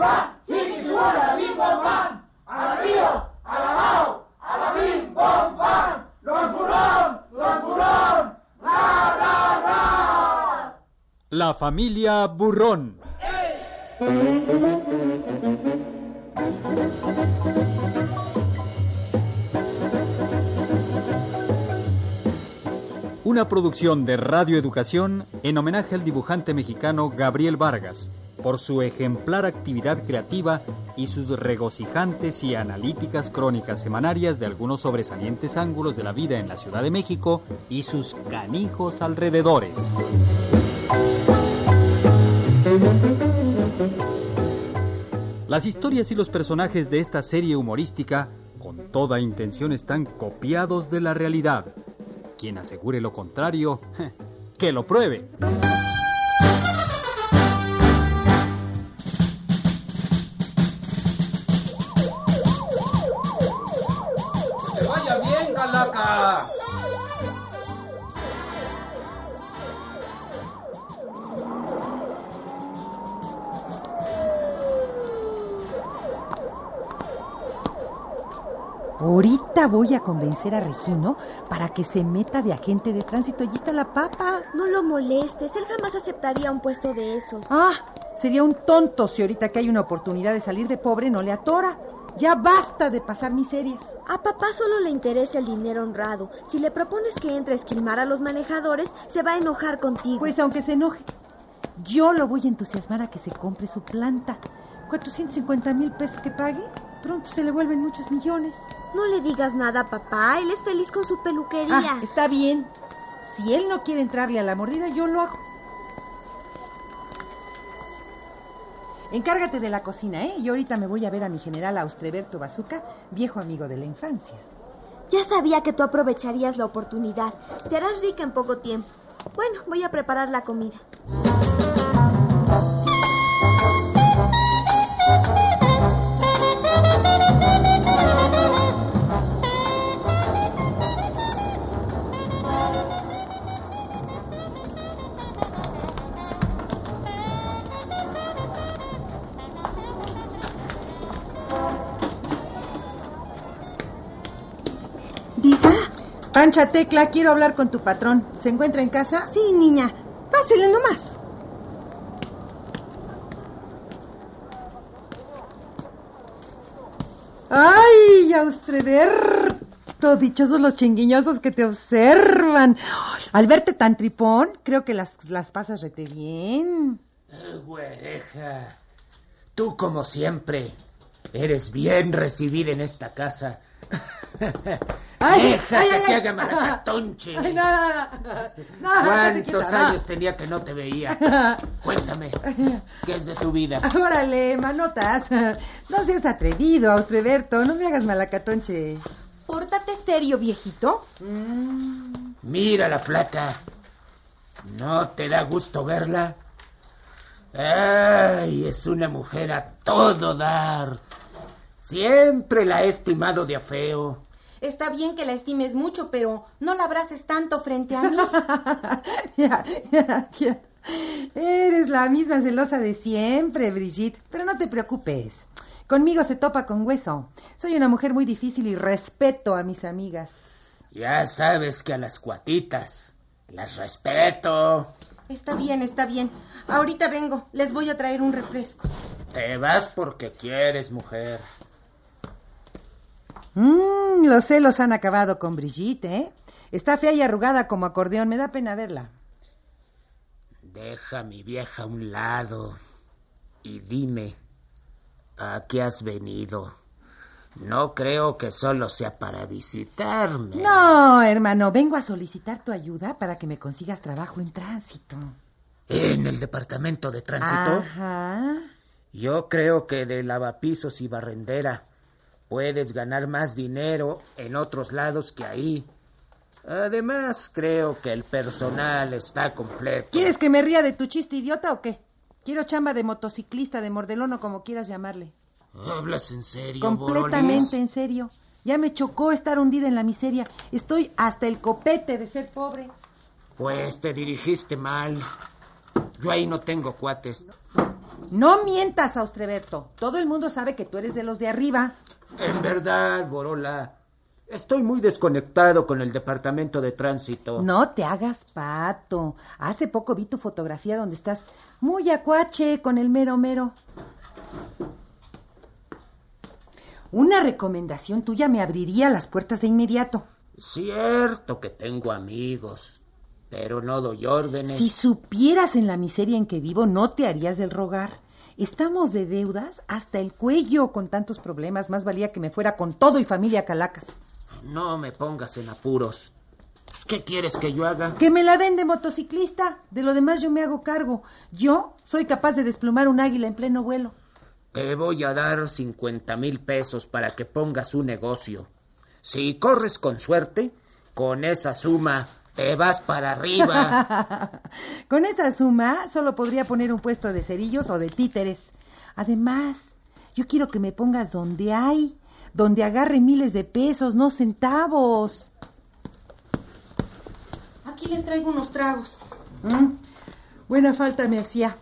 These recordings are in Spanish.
la. La familia Burrón. Una producción de Radio Educación en homenaje al dibujante mexicano Gabriel Vargas por su ejemplar actividad creativa y sus regocijantes y analíticas crónicas semanarias de algunos sobresalientes ángulos de la vida en la Ciudad de México y sus canijos alrededores. Las historias y los personajes de esta serie humorística con toda intención están copiados de la realidad. Quien asegure lo contrario, que lo pruebe. Ahorita voy a convencer a Regino para que se meta de agente de tránsito. Allí está la papa. No lo molestes, él jamás aceptaría un puesto de esos. Ah, sería un tonto si ahorita que hay una oportunidad de salir de pobre no le atora. Ya basta de pasar miserias. A papá solo le interesa el dinero honrado. Si le propones que entre a esquilmar a los manejadores, se va a enojar contigo. Pues aunque se enoje, yo lo voy a entusiasmar a que se compre su planta. 450 mil pesos que pague, pronto se le vuelven muchos millones. No le digas nada papá, él es feliz con su peluquería. Ah, está bien. Si él no quiere entrarle a la mordida, yo lo hago. Encárgate de la cocina, ¿eh? Yo ahorita me voy a ver a mi general Austreberto Bazuca, viejo amigo de la infancia. Ya sabía que tú aprovecharías la oportunidad. Te harás rica en poco tiempo. Bueno, voy a preparar la comida. Pancha Tecla, quiero hablar con tu patrón. ¿Se encuentra en casa? Sí, niña. Pásele nomás. ¡Ay, Austreberto! Dichosos los chinguiñosos que te observan. Al verte tan tripón, creo que las, las pasas rete bien. Eh, güereja, tú como siempre eres bien recibida en esta casa. Ay, Déjate ay, ay, que ay. haga malacatonche. Ay, no, no, no. No, estate ¿Cuántos no. años tenía que no te veía? Cuéntame, ¿qué es de tu vida? Órale, manotas. No seas atrevido, Austreberto. No me hagas malacatonche. Pórtate serio, viejito. Mira la flaca. ¿No te da gusto verla? Ay, es una mujer a todo dar. Siempre la he estimado de a feo. Está bien que la estimes mucho, pero no la abraces tanto frente a mí. ya, ya, ya. Eres la misma celosa de siempre, Brigitte. Pero no te preocupes. Conmigo se topa con hueso. Soy una mujer muy difícil y respeto a mis amigas. Ya sabes que a las cuatitas las respeto. Está bien, está bien. Ahorita vengo. Les voy a traer un refresco. Te vas porque quieres, mujer. Mmm, los celos han acabado con Brigitte, ¿eh? Está fea y arrugada como acordeón. Me da pena verla. Deja a mi vieja a un lado y dime, ¿a qué has venido? No creo que solo sea para visitarme. No, hermano, vengo a solicitar tu ayuda para que me consigas trabajo en tránsito. ¿En el departamento de tránsito? Ajá. Yo creo que de lavapisos y barrendera puedes ganar más dinero en otros lados que ahí. Además, creo que el personal está completo. ¿Quieres que me ría de tu chiste idiota o qué? Quiero chamba de motociclista, de mordelón o como quieras llamarle. ¿Hablas en serio, Completamente en serio. Ya me chocó estar hundida en la miseria. Estoy hasta el copete de ser pobre. Pues te dirigiste mal. Yo ahí no tengo cuates. No mientas, Austreberto. Todo el mundo sabe que tú eres de los de arriba. En verdad, Borola. Estoy muy desconectado con el departamento de tránsito. No te hagas pato. Hace poco vi tu fotografía donde estás muy acuache con el mero mero. Una recomendación tuya me abriría las puertas de inmediato. Cierto que tengo amigos, pero no doy órdenes. Si supieras en la miseria en que vivo, no te harías del rogar. Estamos de deudas hasta el cuello con tantos problemas. Más valía que me fuera con todo y familia a Calacas. No me pongas en apuros. ¿Qué quieres que yo haga? Que me la den de motociclista. De lo demás yo me hago cargo. Yo soy capaz de desplumar un águila en pleno vuelo. Te voy a dar cincuenta mil pesos para que pongas un negocio. Si corres con suerte, con esa suma te vas para arriba. con esa suma solo podría poner un puesto de cerillos o de títeres. Además, yo quiero que me pongas donde hay donde agarre miles de pesos, no centavos. Aquí les traigo unos tragos. ¿Mm? Buena falta me hacía.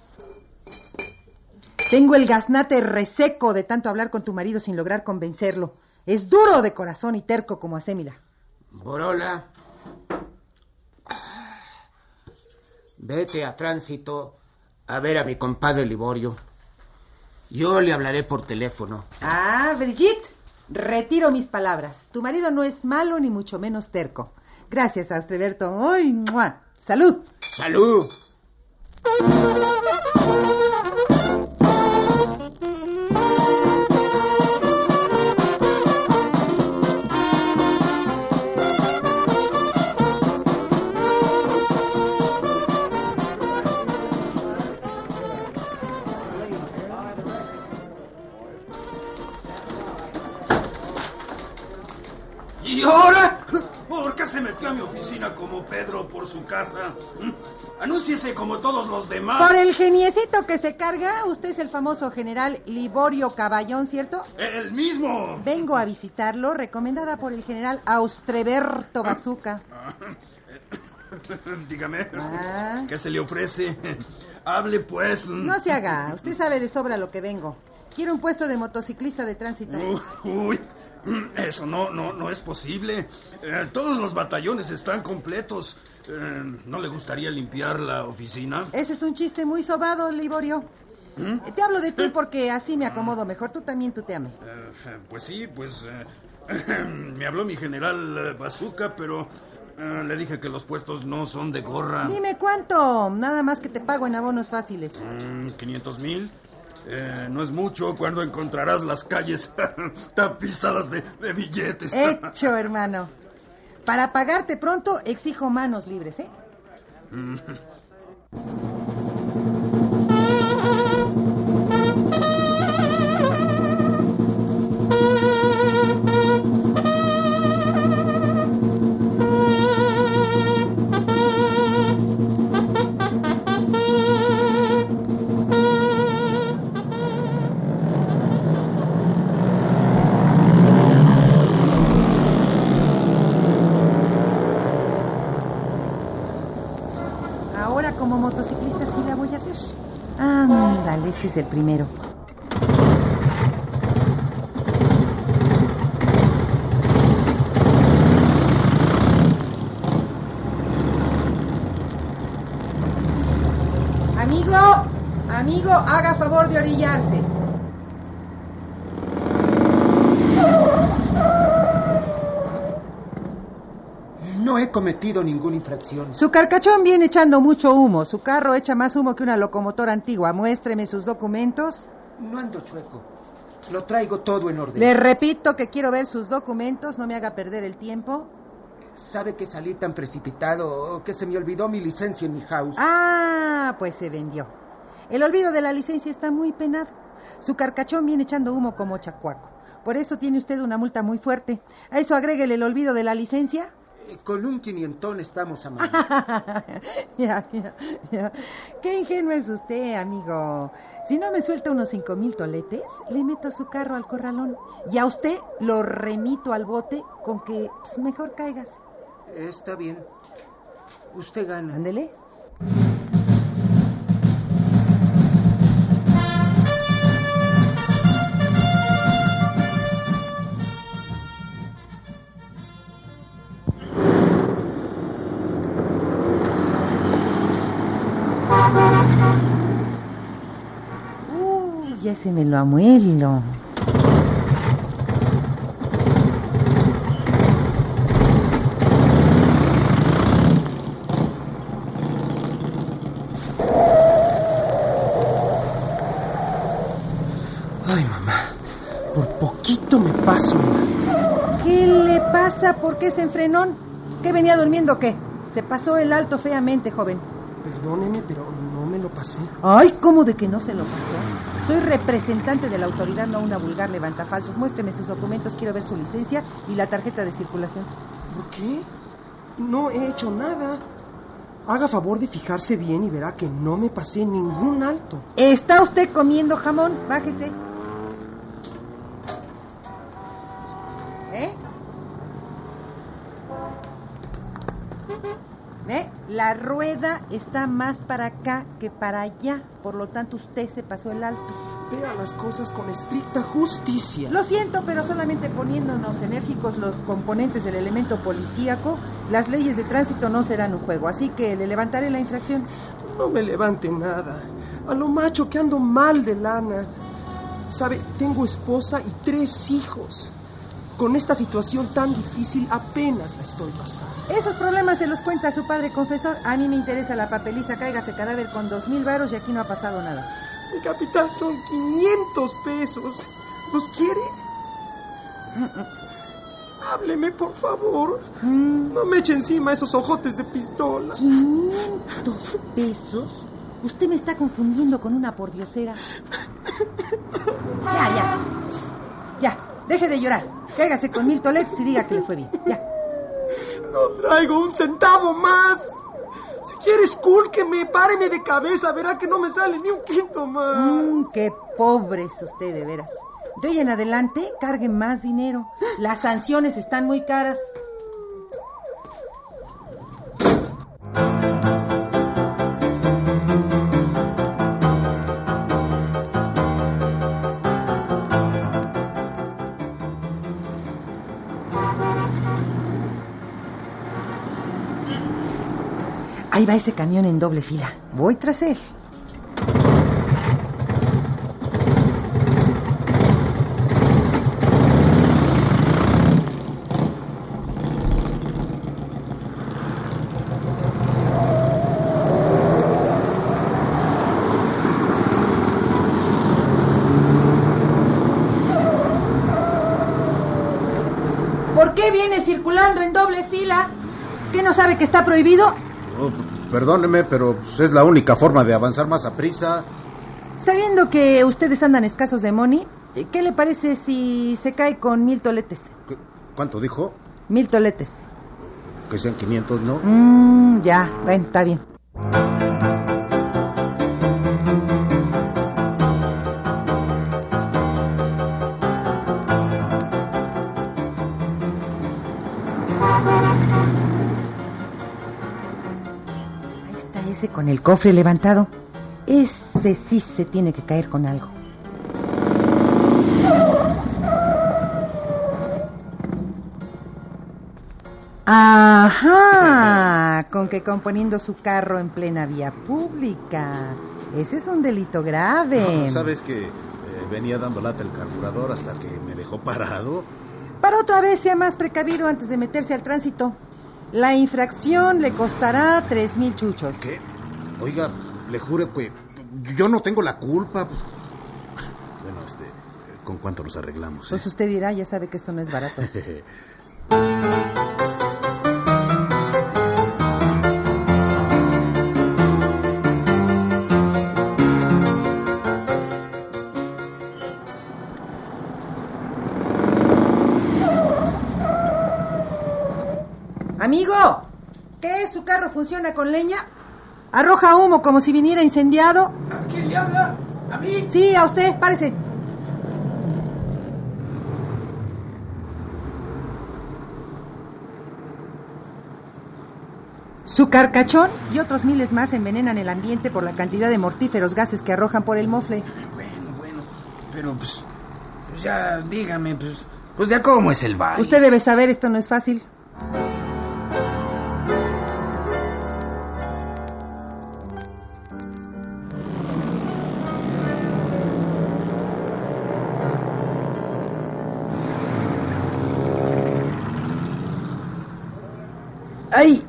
Tengo el gaznate reseco de tanto hablar con tu marido sin lograr convencerlo. Es duro de corazón y terco como Asémila. Borola. Vete a tránsito a ver a mi compadre Liborio. Yo le hablaré por teléfono. Ah, Brigitte. Retiro mis palabras. Tu marido no es malo ni mucho menos terco. Gracias, Astreberto. ¡Ay, ¡Salud! ¡Salud! Casa? ¿Mm? Anúnciese como todos los demás. Por el geniecito que se carga, usted es el famoso general Liborio Caballón, ¿cierto? El mismo. Vengo a visitarlo, recomendada por el general Austreberto Bazuca. Dígame, Ah. ¿qué se le ofrece? Hable pues. No se haga, usted sabe de sobra lo que vengo. Quiero un puesto de motociclista de tránsito. Uy, eso no, no, no es posible. Eh, todos los batallones están completos. Eh, ¿No le gustaría limpiar la oficina? Ese es un chiste muy sobado, Liborio. ¿Mm? Te hablo de tú porque así me acomodo mejor. Tú también, tú te ame. Eh, pues sí, pues eh, me habló mi general eh, Bazooka, pero eh, le dije que los puestos no son de gorra. Dime cuánto. Nada más que te pago en abonos fáciles. Mm, 500 mil. Eh, no es mucho cuando encontrarás las calles tapizadas de, de billetes. Hecho, hermano. Para pagarte pronto, exijo manos libres, ¿eh? Ahora como motociclista sí la voy a hacer. Ándale, este es el primero. Amigo, amigo, haga favor de orillarse. No he cometido ninguna infracción. Su carcachón viene echando mucho humo. Su carro echa más humo que una locomotora antigua. Muéstreme sus documentos. No ando chueco. Lo traigo todo en orden. Le repito que quiero ver sus documentos. No me haga perder el tiempo. ¿Sabe que salí tan precipitado que se me olvidó mi licencia en mi house? Ah, pues se vendió. El olvido de la licencia está muy penado. Su carcachón viene echando humo como chacuaco. Por eso tiene usted una multa muy fuerte. A eso agréguele el olvido de la licencia. Con un quinientón estamos a mano. ya, ya, ya. Qué ingenuo es usted, amigo. Si no me suelta unos cinco mil toletes, le meto su carro al corralón. Y a usted lo remito al bote con que pues, mejor caigas. Está bien. Usted gana. Ándele. Ya se me lo amuelo. Ay, mamá, por poquito me paso alto. ¿Qué le pasa? ¿Por qué se enfrenó? ¿Qué venía durmiendo o qué? Se pasó el alto feamente, joven. Perdóneme, pero no me lo pasé. Ay, ¿cómo de que no se lo pasó? Soy representante de la autoridad, no una vulgar levantafalsos. Muéstreme sus documentos, quiero ver su licencia y la tarjeta de circulación. ¿Por qué? No he hecho nada. Haga favor de fijarse bien y verá que no me pasé ningún alto. ¿Está usted comiendo jamón? Bájese. ¿Eh? ¿Eh? La rueda está más para acá que para allá. Por lo tanto, usted se pasó el alto. Vea las cosas con estricta justicia. Lo siento, pero solamente poniéndonos enérgicos los componentes del elemento policíaco, las leyes de tránsito no serán un juego. Así que le levantaré la infracción. No me levante nada. A lo macho que ando mal de lana. Sabe, tengo esposa y tres hijos. Con esta situación tan difícil apenas la estoy pasando. Esos problemas se los cuenta su padre confesor. A mí me interesa la papeliza, cáigase cadáver con dos mil varos y aquí no ha pasado nada. Mi capital son 500 pesos. ¿Los quiere? Hábleme, por favor. Mm, No me eche encima esos ojotes de pistola. 500 pesos. Usted me está confundiendo con una pordiosera. Ya, ya. Deje de llorar. Cáigase con mil toletes y diga que le fue bien. Ya. No traigo un centavo más. Si quiere, escúlqueme, páreme de cabeza. Verá que no me sale ni un quinto más. Mm, qué pobre es usted, de veras. De hoy en adelante, cargue más dinero. Las sanciones están muy caras. Va ese camión en doble fila. Voy tras él. ¿Por qué viene circulando en doble fila? ¿Qué no sabe que está prohibido? Perdóneme, pero pues, es la única forma de avanzar más a prisa. Sabiendo que ustedes andan escasos de money, ¿qué le parece si se cae con mil toletes? ¿Qué- ¿Cuánto dijo? Mil toletes. Que sean 500, ¿no? Mmm, ya, bueno, está bien. Con el cofre levantado. Ese sí se tiene que caer con algo. Ajá, con que componiendo su carro en plena vía pública. Ese es un delito grave. ¿Sabes que eh, venía dando lata el carburador hasta que me dejó parado? Para otra vez sea más precavido antes de meterse al tránsito. La infracción le costará tres mil chuchos. ¿Qué? Oiga, le juro que yo no tengo la culpa. pues. Bueno, este, ¿con cuánto nos arreglamos? eh? Pues usted dirá, ya sabe que esto no es barato. Amigo, ¿qué? ¿Su carro funciona con leña? Arroja humo como si viniera incendiado. ¿A quién le habla? ¿A mí? Sí, a usted, párese. Su carcachón y otros miles más envenenan el ambiente por la cantidad de mortíferos gases que arrojan por el mofle. Bueno, bueno, pero pues, pues ya dígame, pues, pues ya cómo es el baile. Usted debe saber, esto no es fácil.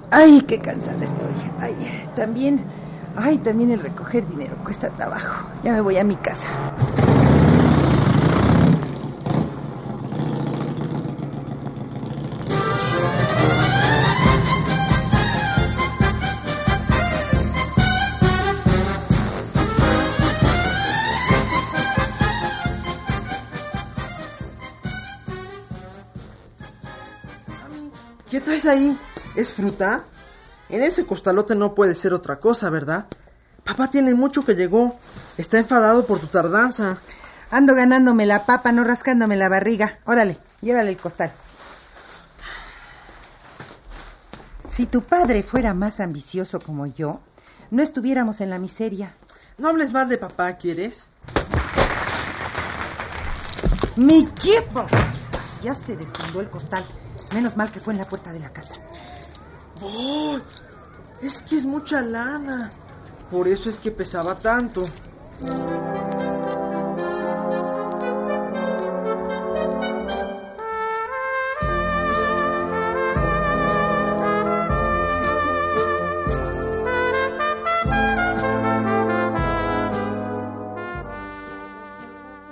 Ay, qué cansada estoy. Ay, también, ay, también el recoger dinero cuesta trabajo. Ya me voy a mi casa. ¿Qué traes ahí? ¿Es fruta? En ese costalote no puede ser otra cosa, ¿verdad? Papá tiene mucho que llegó. Está enfadado por tu tardanza. Ando ganándome la papa, no rascándome la barriga. Órale, llévale el costal. Si tu padre fuera más ambicioso como yo, no estuviéramos en la miseria. No hables más de papá, ¿quieres? ¡Mi chipo! Ya se desfundó el costal. Menos mal que fue en la puerta de la casa. ¡Oh! Es que es mucha lana. Por eso es que pesaba tanto.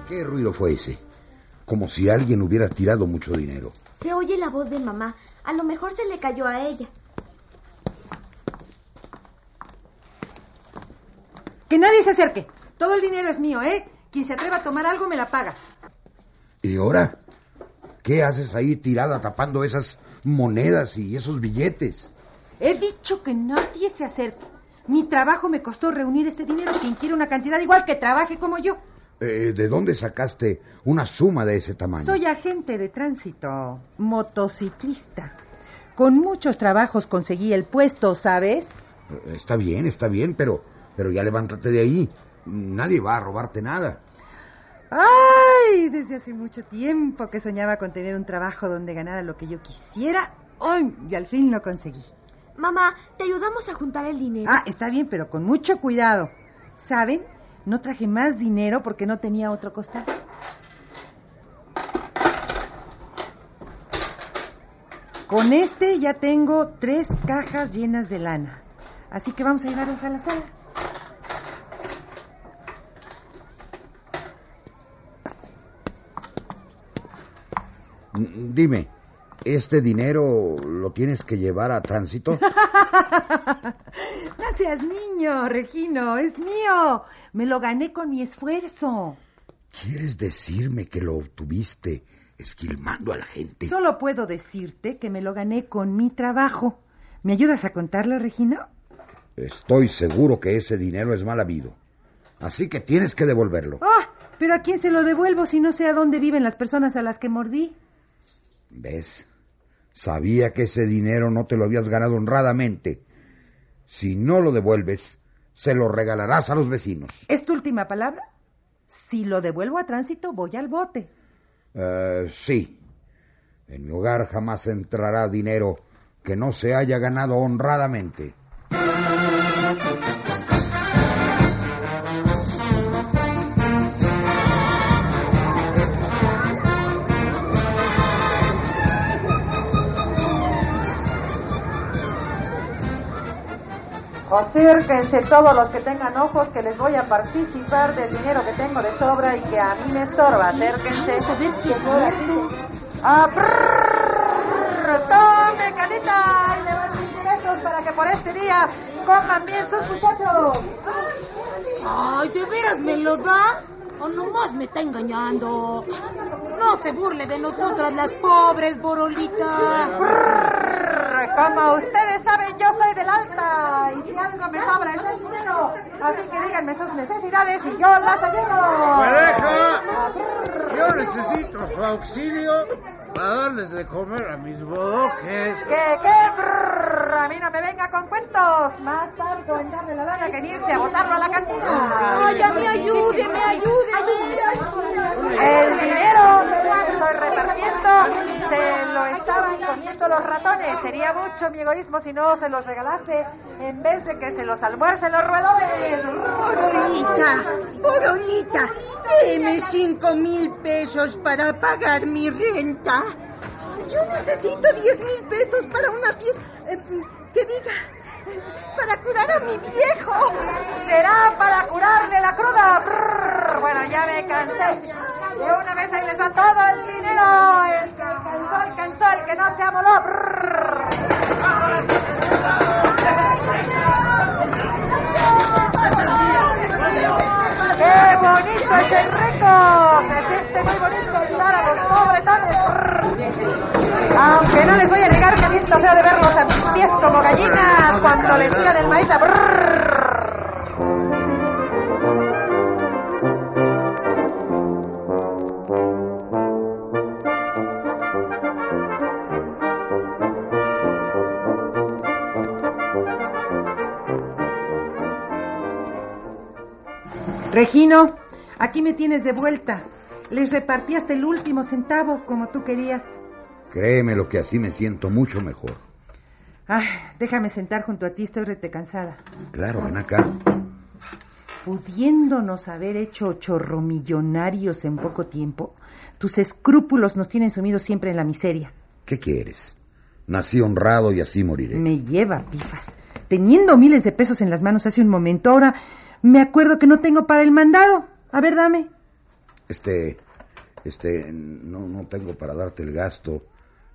¿Qué ruido fue ese? Como si alguien hubiera tirado mucho dinero. Se oye la voz de mamá. A lo mejor se le cayó a ella. Que nadie se acerque. Todo el dinero es mío, ¿eh? Quien se atreva a tomar algo me la paga. ¿Y ahora? ¿Qué haces ahí tirada tapando esas monedas y esos billetes? He dicho que nadie se acerque. Mi trabajo me costó reunir este dinero. Quien quiere una cantidad igual que trabaje como yo. Eh, ¿De dónde sacaste una suma de ese tamaño? Soy agente de tránsito, motociclista. Con muchos trabajos conseguí el puesto, ¿sabes? Eh, Está bien, está bien, pero, pero ya levántate de ahí. Nadie va a robarte nada. Ay, desde hace mucho tiempo que soñaba con tener un trabajo donde ganara lo que yo quisiera. Ay, y al fin lo conseguí. Mamá, ¿te ayudamos a juntar el dinero? Ah, está bien, pero con mucho cuidado. ¿Saben? No traje más dinero porque no tenía otro costal. Con este ya tengo tres cajas llenas de lana. Así que vamos a llevarlas a la sala. Dime, ¿este dinero lo tienes que llevar a tránsito? Seas niño, Regino, es mío. Me lo gané con mi esfuerzo. ¿Quieres decirme que lo obtuviste esquilmando a la gente? Solo puedo decirte que me lo gané con mi trabajo. ¿Me ayudas a contarlo, Regino? Estoy seguro que ese dinero es mal habido. Así que tienes que devolverlo. Ah, pero ¿a quién se lo devuelvo si no sé a dónde viven las personas a las que mordí? ¿Ves? Sabía que ese dinero no te lo habías ganado honradamente. Si no lo devuelves, se lo regalarás a los vecinos. ¿Es tu última palabra? Si lo devuelvo a tránsito, voy al bote. Eh, sí. En mi hogar jamás entrará dinero que no se haya ganado honradamente. Acérquense todos los que tengan ojos que les voy a participar del dinero que tengo de sobra y que a mí me estorba. Acérquense. Vamos a ver si es cierto. ¡Ah! ¡Tome, canita! Y levanten besos para que por este día coman bien sus muchachos. Ay, ¿de veras me lo da? ¿O nomás me está engañando? No se burle de nosotras las pobres, Borolita. Como ustedes saben, yo soy del alta y si algo me sobra es el dinero. Así que díganme sus necesidades y yo las ayudo. ¡Pareja! Yo necesito su auxilio para darles de comer a mis bodoques. ¿Qué, qué? Brrr, a mí no me venga con cuentos. Más tardo en darle la lana que en irse a botarlo a la cantina. Ay, a mí ayúdeme, ayúdeme. El dinero que estoy repartiendo se lo estaban comiendo los ratones. Sería mucho mi egoísmo si no se los regalase en vez de que se los almuercen los roedores. Borolita, Borolita, deme cinco mil pesos para pagar mi renta. Yo necesito diez mil pesos para una fiesta. eh, que diga, para curar a mi viejo. ¿Será para curarle la cruda? Bueno, ya me cansé. De una vez ahí les va todo el dinero. El que alcanzó, alcanzó. El que no se amoló. Brrr. Bonito es Enrico! Se siente muy bonito ayudar a los pobretones. Aunque no les voy a negar que siento feo de verlos a mis pies como gallinas cuando les tiran el maíz a. Regino, aquí me tienes de vuelta. Les repartí hasta el último centavo, como tú querías. Créeme lo que así me siento mucho mejor. Ay, déjame sentar junto a ti, estoy rete cansada. Claro, ven acá. Pudiéndonos haber hecho chorromillonarios en poco tiempo, tus escrúpulos nos tienen sumidos siempre en la miseria. ¿Qué quieres? Nací honrado y así moriré. Me lleva, pifas. Teniendo miles de pesos en las manos hace un momento, ahora me acuerdo que no tengo para el mandado. A ver, dame. Este, este, no, no tengo para darte el gasto.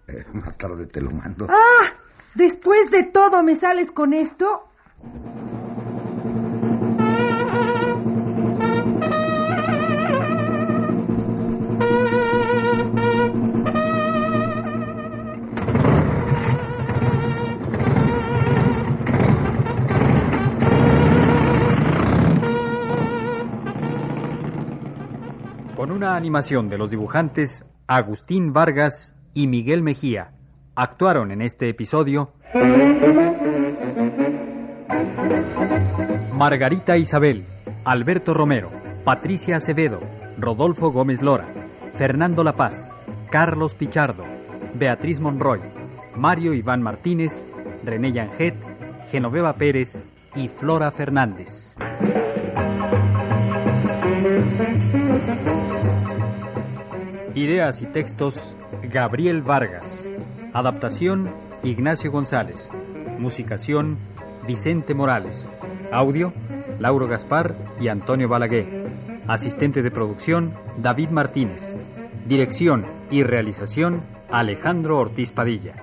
Eh, más tarde te lo mando. ¡Ah! Después de todo, ¿me sales con esto? Con una animación de los dibujantes Agustín Vargas y Miguel Mejía, actuaron en este episodio Margarita Isabel, Alberto Romero, Patricia Acevedo, Rodolfo Gómez Lora, Fernando La Paz, Carlos Pichardo, Beatriz Monroy, Mario Iván Martínez, René Yanget, Genoveva Pérez y Flora Fernández. Ideas y textos Gabriel Vargas. Adaptación Ignacio González. Musicación Vicente Morales. Audio Lauro Gaspar y Antonio Balaguer. Asistente de producción David Martínez. Dirección y realización Alejandro Ortiz Padilla.